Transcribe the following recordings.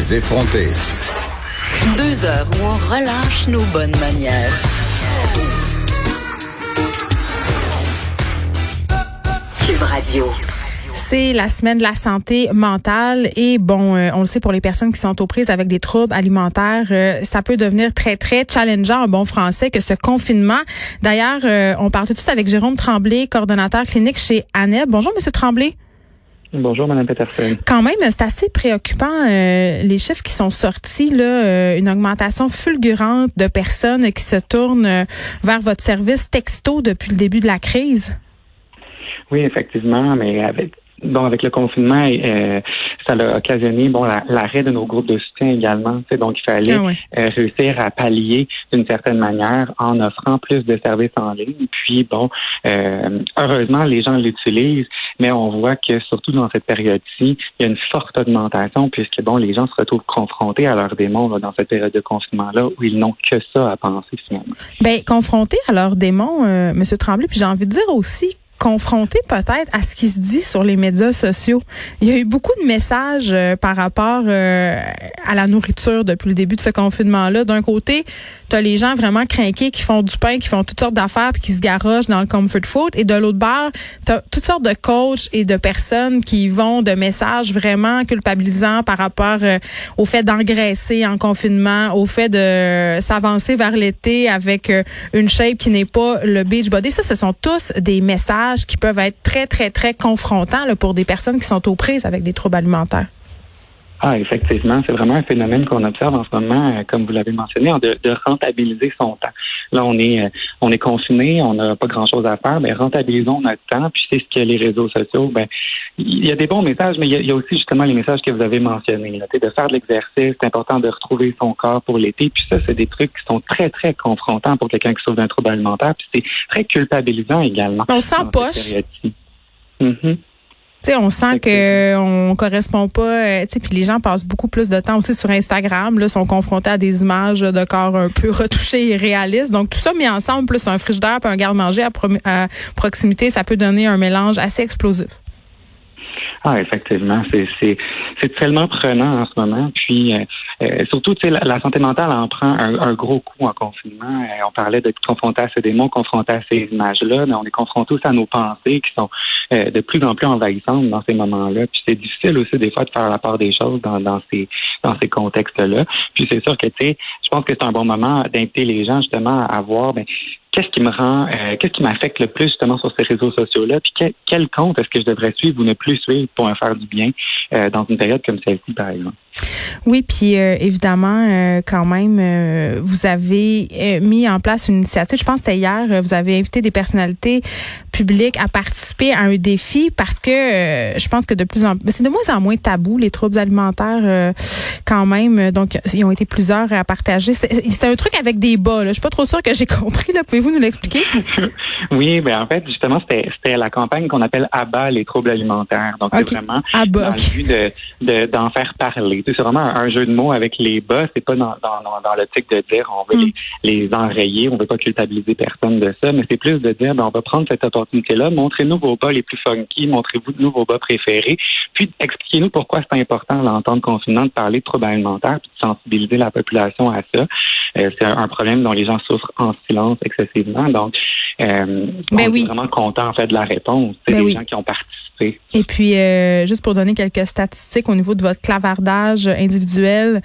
Les effronter. Deux heures où on relâche nos bonnes manières. Cube Radio. C'est la semaine de la santé mentale et bon, euh, on le sait pour les personnes qui sont aux prises avec des troubles alimentaires, euh, ça peut devenir très très challengeant en bon français que ce confinement. D'ailleurs, euh, on parle tout de suite avec Jérôme Tremblay, coordonnateur clinique chez ANEB. Bonjour Monsieur Tremblay. Bonjour, Mme Peterson. Quand même, c'est assez préoccupant les chiffres qui sont sortis là, une augmentation fulgurante de personnes qui se tournent vers votre service texto depuis le début de la crise. Oui, effectivement, mais avec bon, avec le confinement, euh, ça a occasionné bon l'arrêt de nos groupes de soutien également. Donc, il fallait ah euh, réussir à pallier d'une certaine manière en offrant plus de services en ligne. Puis, bon, euh, heureusement, les gens l'utilisent, mais on voit que surtout dans cette période-ci, il y a une forte augmentation puisque, bon, les gens se retrouvent confrontés à leurs démons dans cette période de confinement-là où ils n'ont que ça à penser finalement. Bien, confrontés à leurs démons, euh, M. Tremblay, puis j'ai envie de dire aussi confronté peut-être à ce qui se dit sur les médias sociaux. Il y a eu beaucoup de messages euh, par rapport euh, à la nourriture depuis le début de ce confinement-là. D'un côté, tu as les gens vraiment craqués qui font du pain, qui font toutes sortes d'affaires puis qui se garochent dans le comfort food. Et de l'autre bord, tu as toutes sortes de coachs et de personnes qui vont de messages vraiment culpabilisants par rapport euh, au fait d'engraisser en confinement, au fait de s'avancer vers l'été avec une shape qui n'est pas le beach body. Ça, ce sont tous des messages qui peuvent être très, très, très confrontants pour des personnes qui sont aux prises avec des troubles alimentaires. Ah, effectivement, c'est vraiment un phénomène qu'on observe en ce moment, euh, comme vous l'avez mentionné, de, de, rentabiliser son temps. Là, on est, euh, on est confiné, on n'a pas grand-chose à faire, mais rentabilisons notre temps. Puis c'est ce que les réseaux sociaux. Ben, il y a des bons messages, mais il y a, aussi justement les messages que vous avez mentionnés. Là, de faire de l'exercice, c'est important de retrouver son corps pour l'été. Puis ça, c'est des trucs qui sont très très confrontants pour quelqu'un qui souffre d'un trouble alimentaire. Puis c'est très culpabilisant également. On s'empoche. Mm sais, on sent que on correspond pas. Euh, tu puis les gens passent beaucoup plus de temps aussi sur Instagram. Là, sont confrontés à des images de corps un peu retouchés et réalistes. Donc tout ça mis ensemble, plus un frigidaire, puis un garde-manger à, à proximité, ça peut donner un mélange assez explosif. Ah, effectivement, c'est c'est c'est tellement prenant en ce moment. Puis euh surtout, tu sais, la, santé mentale en prend un, gros coup en confinement. Euh, on parlait d'être confronté à ces démons, confronté à ces images-là, mais on est confronté aussi à nos pensées qui sont euh, de plus en plus envahissantes dans ces moments-là. Puis c'est difficile aussi des fois de faire la part des choses dans, dans ces dans ces contextes-là. Puis c'est sûr que tu sais, je pense que c'est un bon moment d'inviter les gens justement à voir ben, qu'est-ce qui me rend, euh, qu'est-ce qui m'affecte le plus justement sur ces réseaux sociaux-là, puis quel, compte est-ce que je devrais suivre ou ne plus suivre pour me faire du bien euh, dans une période comme celle-ci, par exemple? Oui, puis euh, évidemment, euh, quand même, euh, vous avez mis en place une initiative. Je pense que c'était hier. Vous avez invité des personnalités publiques à participer à un défi parce que je pense que de plus en plus, c'est de moins en moins tabou les troubles alimentaires quand même. Donc, ils ont été plusieurs à partager. C'était un truc avec des bas. Là. Je suis pas trop sûre que j'ai compris. Là, pouvez-vous nous l'expliquer? Oui, ben en fait, justement, c'était la campagne qu'on appelle Abat les troubles alimentaires. Donc, c'est vraiment dans le but de d'en faire parler c'est vraiment un, jeu de mots avec les bas. C'est pas dans, dans, dans l'optique de dire on veut mm. les, enrayer, on veut pas culpabiliser personne de ça, mais c'est plus de dire ben, on va prendre cette opportunité-là, montrez-nous vos bas les plus funky, montrez-vous vos bas préférés, puis expliquez-nous pourquoi c'est important dans le confinement de parler de troubles alimentaires, puis de sensibiliser la population à ça. Euh, c'est un, problème dont les gens souffrent en silence excessivement. Donc, euh, ben on oui. est vraiment content en fait de la réponse. C'est ben les gens qui ont participé et puis, euh, juste pour donner quelques statistiques au niveau de votre clavardage individuel,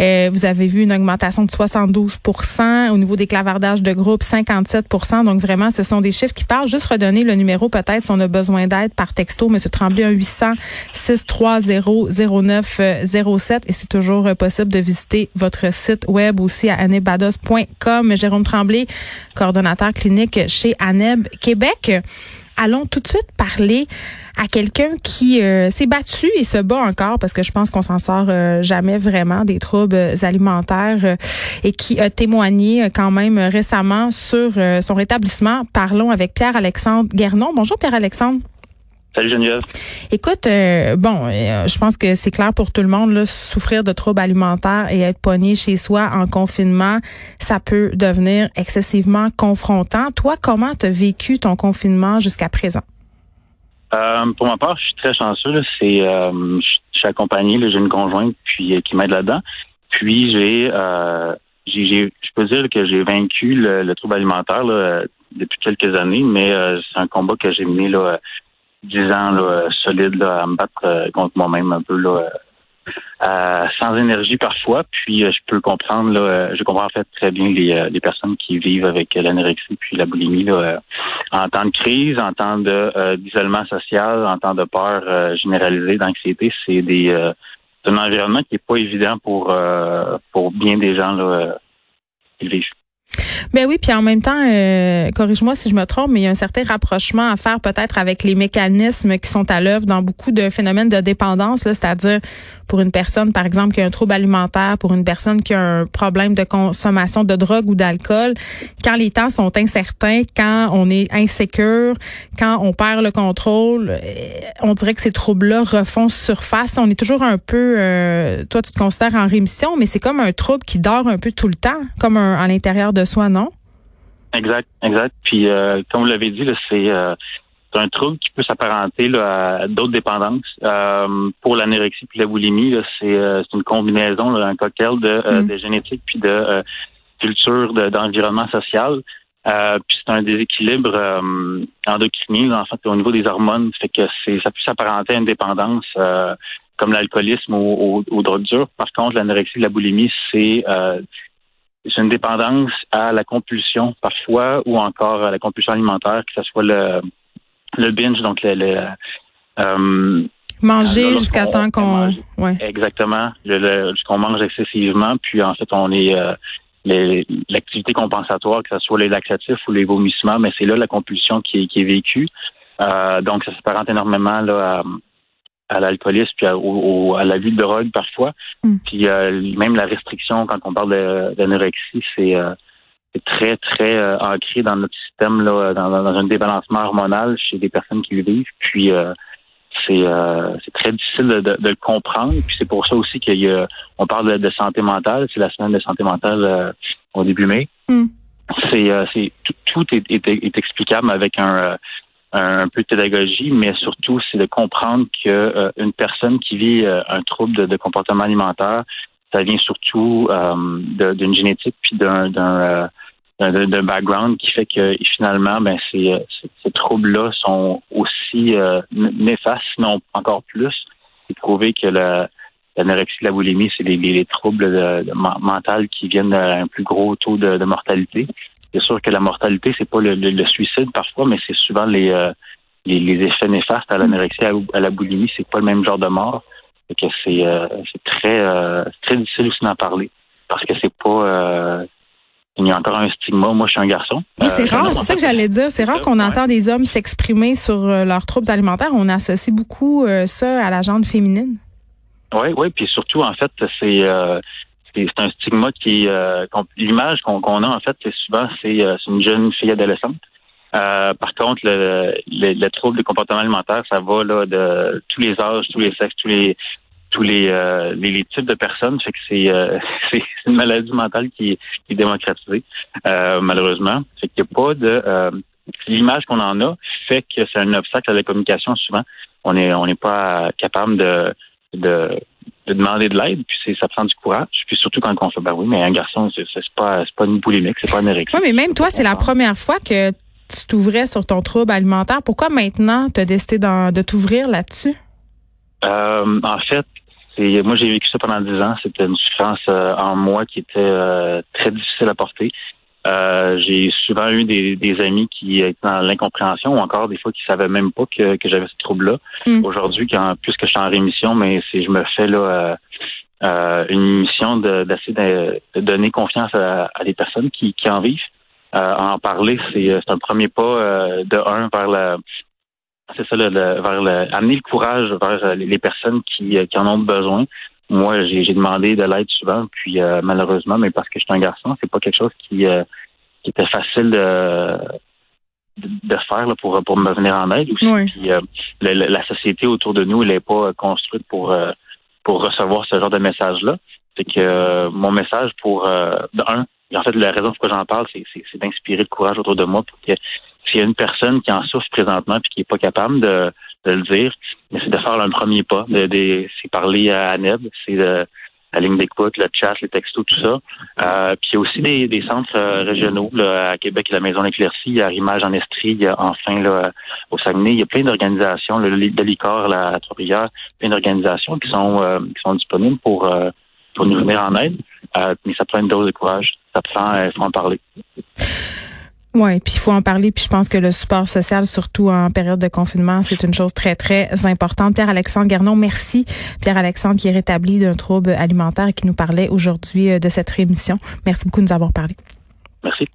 euh, vous avez vu une augmentation de 72% Au niveau des clavardages de groupe, 57% Donc, vraiment, ce sont des chiffres qui parlent. Juste redonner le numéro, peut-être, si on a besoin d'aide par texto. Monsieur Tremblay, un 800 630 0907 Et c'est toujours possible de visiter votre site web aussi à anebados.com. Jérôme Tremblay, coordonnateur clinique chez ANEB Québec allons tout de suite parler à quelqu'un qui euh, s'est battu et se bat encore parce que je pense qu'on s'en sort euh, jamais vraiment des troubles alimentaires euh, et qui a témoigné quand même récemment sur son rétablissement. Parlons avec Pierre-Alexandre Guernon. Bonjour Pierre-Alexandre. Salut Geneviève. Écoute, bon, je pense que c'est clair pour tout le monde, là, souffrir de troubles alimentaires et être poigné chez soi en confinement, ça peut devenir excessivement confrontant. Toi, comment tu as vécu ton confinement jusqu'à présent? Euh, pour ma part, je suis très chanceux. C'est, euh, je suis accompagné, j'ai une conjointe puis qui m'aide là-dedans. Puis j'ai, j'ai, je peux dire que j'ai vaincu le, trouble alimentaire depuis quelques années, mais c'est un combat que j'ai mené là dix ans là, solide là, à me battre contre moi-même un peu là, euh, sans énergie parfois. Puis euh, je peux comprendre, là, euh, je comprends en fait très bien les, les personnes qui vivent avec l'anorexie puis la boulimie là, en temps de crise, en temps d'isolement social, en temps de peur généralisée, d'anxiété. C'est des un environnement qui est pas évident pour pour bien des gens là, qui vivent. Ben oui, puis en même temps, euh, corrige-moi si je me trompe, mais il y a un certain rapprochement à faire peut-être avec les mécanismes qui sont à l'œuvre dans beaucoup de phénomènes de dépendance, c'est-à-dire pour une personne, par exemple, qui a un trouble alimentaire, pour une personne qui a un problème de consommation de drogue ou d'alcool, quand les temps sont incertains, quand on est insécure, quand on perd le contrôle, euh, on dirait que ces troubles-là refont surface. On est toujours un peu, euh, toi tu te considères en rémission, mais c'est comme un trouble qui dort un peu tout le temps, comme un, à l'intérieur de soi, non? Exact, exact. Puis euh, comme vous l'avez dit, c'est c'est un trouble qui peut s'apparenter à d'autres dépendances. Euh, pour l'anorexie puis la boulimie, euh, c'est une combinaison, un cocktail de, euh, mm. de génétique puis de culture, d'environnement social. puis c'est un déséquilibre endocrinien, en fait, au niveau des hormones, fait que c'est ça peut s'apparenter à une dépendance comme l'alcoolisme ou aux, drogues dures. Par contre, l'anorexie et la boulimie, c'est c'est une dépendance à la compulsion parfois ou encore à la compulsion alimentaire, que ce soit le le binge, donc le, euh, manger jusqu'à temps qu'on ouais. exactement. Jusqu'on mange excessivement puis en fait on est euh, l'activité compensatoire que ce soit les laxatifs ou les vomissements mais c'est là la compulsion qui est, qui est vécue. Euh, donc ça s'apparente énormément là à, l'alcoolisme puis à, à la vue de drogue parfois mm. puis même la restriction quand on parle d'anorexie c'est c'est très, très euh, ancré dans notre système, là, dans, dans, un débalancement hormonal chez des personnes qui le vivent. Puis euh, c'est euh, c'est très difficile de, de, le comprendre. Puis c'est pour ça aussi qu'on parle de, santé mentale. C'est la semaine de santé mentale au début mai. Mm. C'est c'est tout, est, est, explicable avec un un peu de pédagogie, mais surtout c'est de comprendre que une personne qui vit un trouble de, de, comportement alimentaire, ça vient surtout d'une génétique puis d'un d'un background qui fait que finalement, ben ces, euh, ces, troubles-là sont aussi euh, néfastes, sinon encore plus. C'est prouvé que la l'anorexie, la boulimie, c'est les, les, troubles mentaux qui viennent d'un plus gros taux de, de mortalité. C'est sûr que la mortalité, c'est pas le, le, suicide parfois, mais c'est souvent les, euh, les, les, effets néfastes à l'anorexie, à, la boulimie. C'est pas le même genre de mort. que c'est c'est très très difficile aussi d'en parler parce que c'est pas il y a encore un stigma. Moi, je suis un garçon. Oui, c'est euh, rare. C'est ça que j'allais dire. C'est rare qu'on entend des hommes s'exprimer sur euh, leurs troubles alimentaires. On associe beaucoup euh, ça à la gente féminine. Oui, oui. Puis surtout, en fait, c'est c'est un stigma qui l'image qu'on a en fait, c'est souvent c'est une jeune fille adolescente. par contre, le, le, le, trouble du comportement alimentaire, ça va là de tous les âges, tous les sexes, tous les tous euh, les, les, types de personnes. Fait que c'est euh, c'est une maladie mentale qui, est démocratisée, euh, malheureusement. Fait qu'il n'y a pas de l'image qu'on en a fait que c'est un obstacle à la communication souvent. On est on n'est pas capable de, de demander de l'aide, puis ça prend du courage. Puis surtout quand on fait ben oui, mais un garçon, c'est pas c'est pas une boulimique, c'est pas une érection. Oui, mais même toi, c'est la première fois que tu t'ouvrais sur ton trouble alimentaire. Pourquoi maintenant tu as décidé de t'ouvrir là-dessus? Euh, en fait, c'est moi j'ai vécu ça pendant dix ans. C'était une souffrance euh, en moi qui était euh, très difficile à porter. Euh, j'ai souvent eu des, amis qui étaient dans l'incompréhension ou encore des fois qui savaient même pas que, j'avais ce trouble-là. Mm. Aujourd'hui, quand puisque je suis en rémission, mais si je me fais là une mission d'essayer de, donner confiance à, des personnes qui, qui en vivent. en parler, c'est un premier pas de un vers la c'est ça, le, vers le, amener le courage vers euh, les personnes qui, euh, qui en ont besoin. Moi, j'ai demandé de l'aide souvent, puis euh, malheureusement, mais parce que je suis un garçon, c'est pas quelque chose qui, qui était facile de, de, faire là, pour, pour me venir en aide aussi. Puis, la société autour de nous, elle n'est pas construite pour, pour recevoir ce genre de message-là. C'est que mon message pour, un, en fait, la raison pourquoi j'en parle, c'est d'inspirer le courage autour de moi pour que s'il y a une personne qui en souffre présentement puis qui est pas capable de, de le dire, mais c'est de faire un premier pas, de, c'est parler à Neb, c'est de la ligne d'écoute, le chat, les textos, tout ça. Euh, puis il y a aussi des, des centres euh, régionaux là, à Québec, la Maison d'éclaircie, il y a Rimage en Estrie, y a enfin là, au Saguenay, il y a plein d'organisations, le de l'ICOR, la Trois-Rivières, plein d'organisations qui sont euh, qui sont disponibles pour pour nous venir en aide. mais ça prend une dose de courage. Ça prend, faut en parler. Oui, puis il faut en parler. Puis je pense que le support social, surtout en période de confinement, c'est une chose très, très importante. Pierre-Alexandre Garnon, merci. Pierre-Alexandre qui est rétabli d'un trouble alimentaire et qui nous parlait aujourd'hui euh, de cette rémission. Merci beaucoup de nous avoir parlé. Merci.